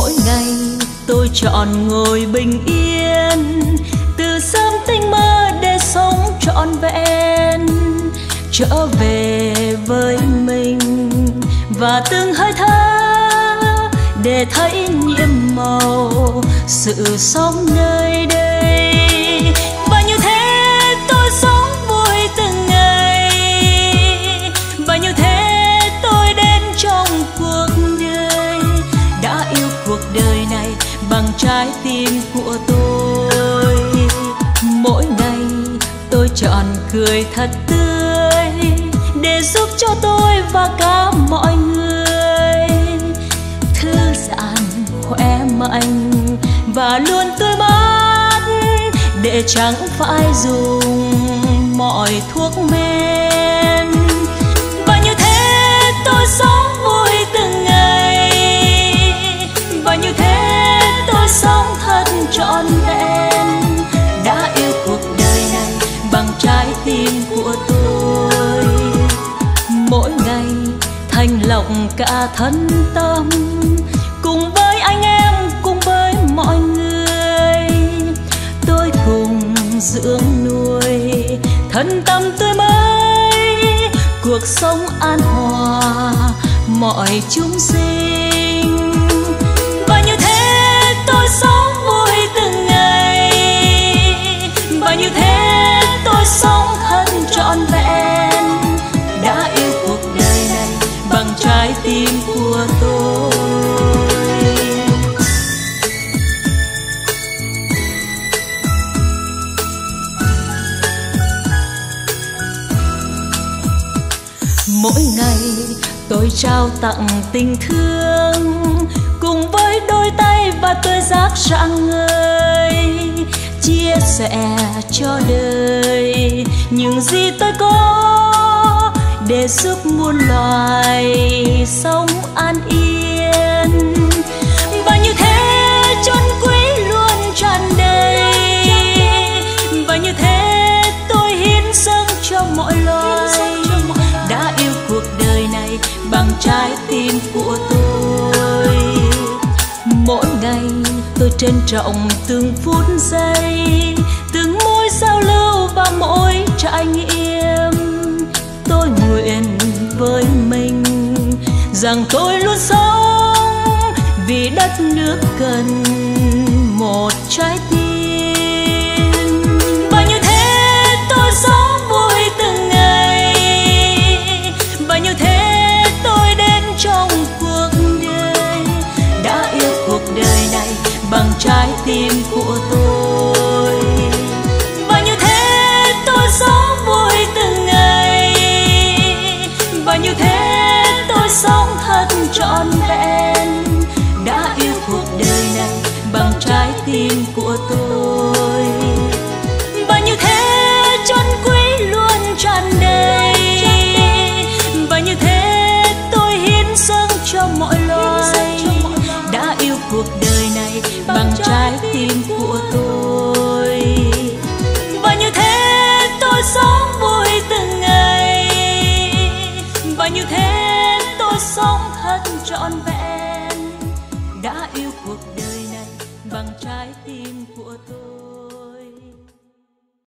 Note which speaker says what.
Speaker 1: mỗi ngày, tôi chọn ngồi bình yên. Từ sớm tinh mơ để sống trọn vẹn. Trở về với mình và từng hơi thở để thấy nhiệm màu. Sự sống nơi đây trái tim của tôi. Mỗi ngày tôi chọn cười thật tươi để giúp cho tôi và cả mọi người. Thư giãn, khỏe mạnh và luôn tươi mát để chẳng phải dùng mọi thuốc mê cả thân tâm, cùng với anh em, cùng với mọi người. Tôi cùng dưỡng nuôi thân tâm tươi mới, cuộc sống an hòa, mọi chúng sinh. Mỗi ngày. Tôi trao tặng tình thương cùng với đôi tay và tươi giác rạng ngời. Chia sẻ cho đời những gì tôi có để giúp muôn loài sống an yên. Trân trọng từng phút giây, từng mối giao lưu và mỗi trải nghiệm. Tôi nguyện với mình rằng tôi luôn sống vì đất nước cần sống thật trọn vẹn. Cuộc đời này bằng trái tim của tôi.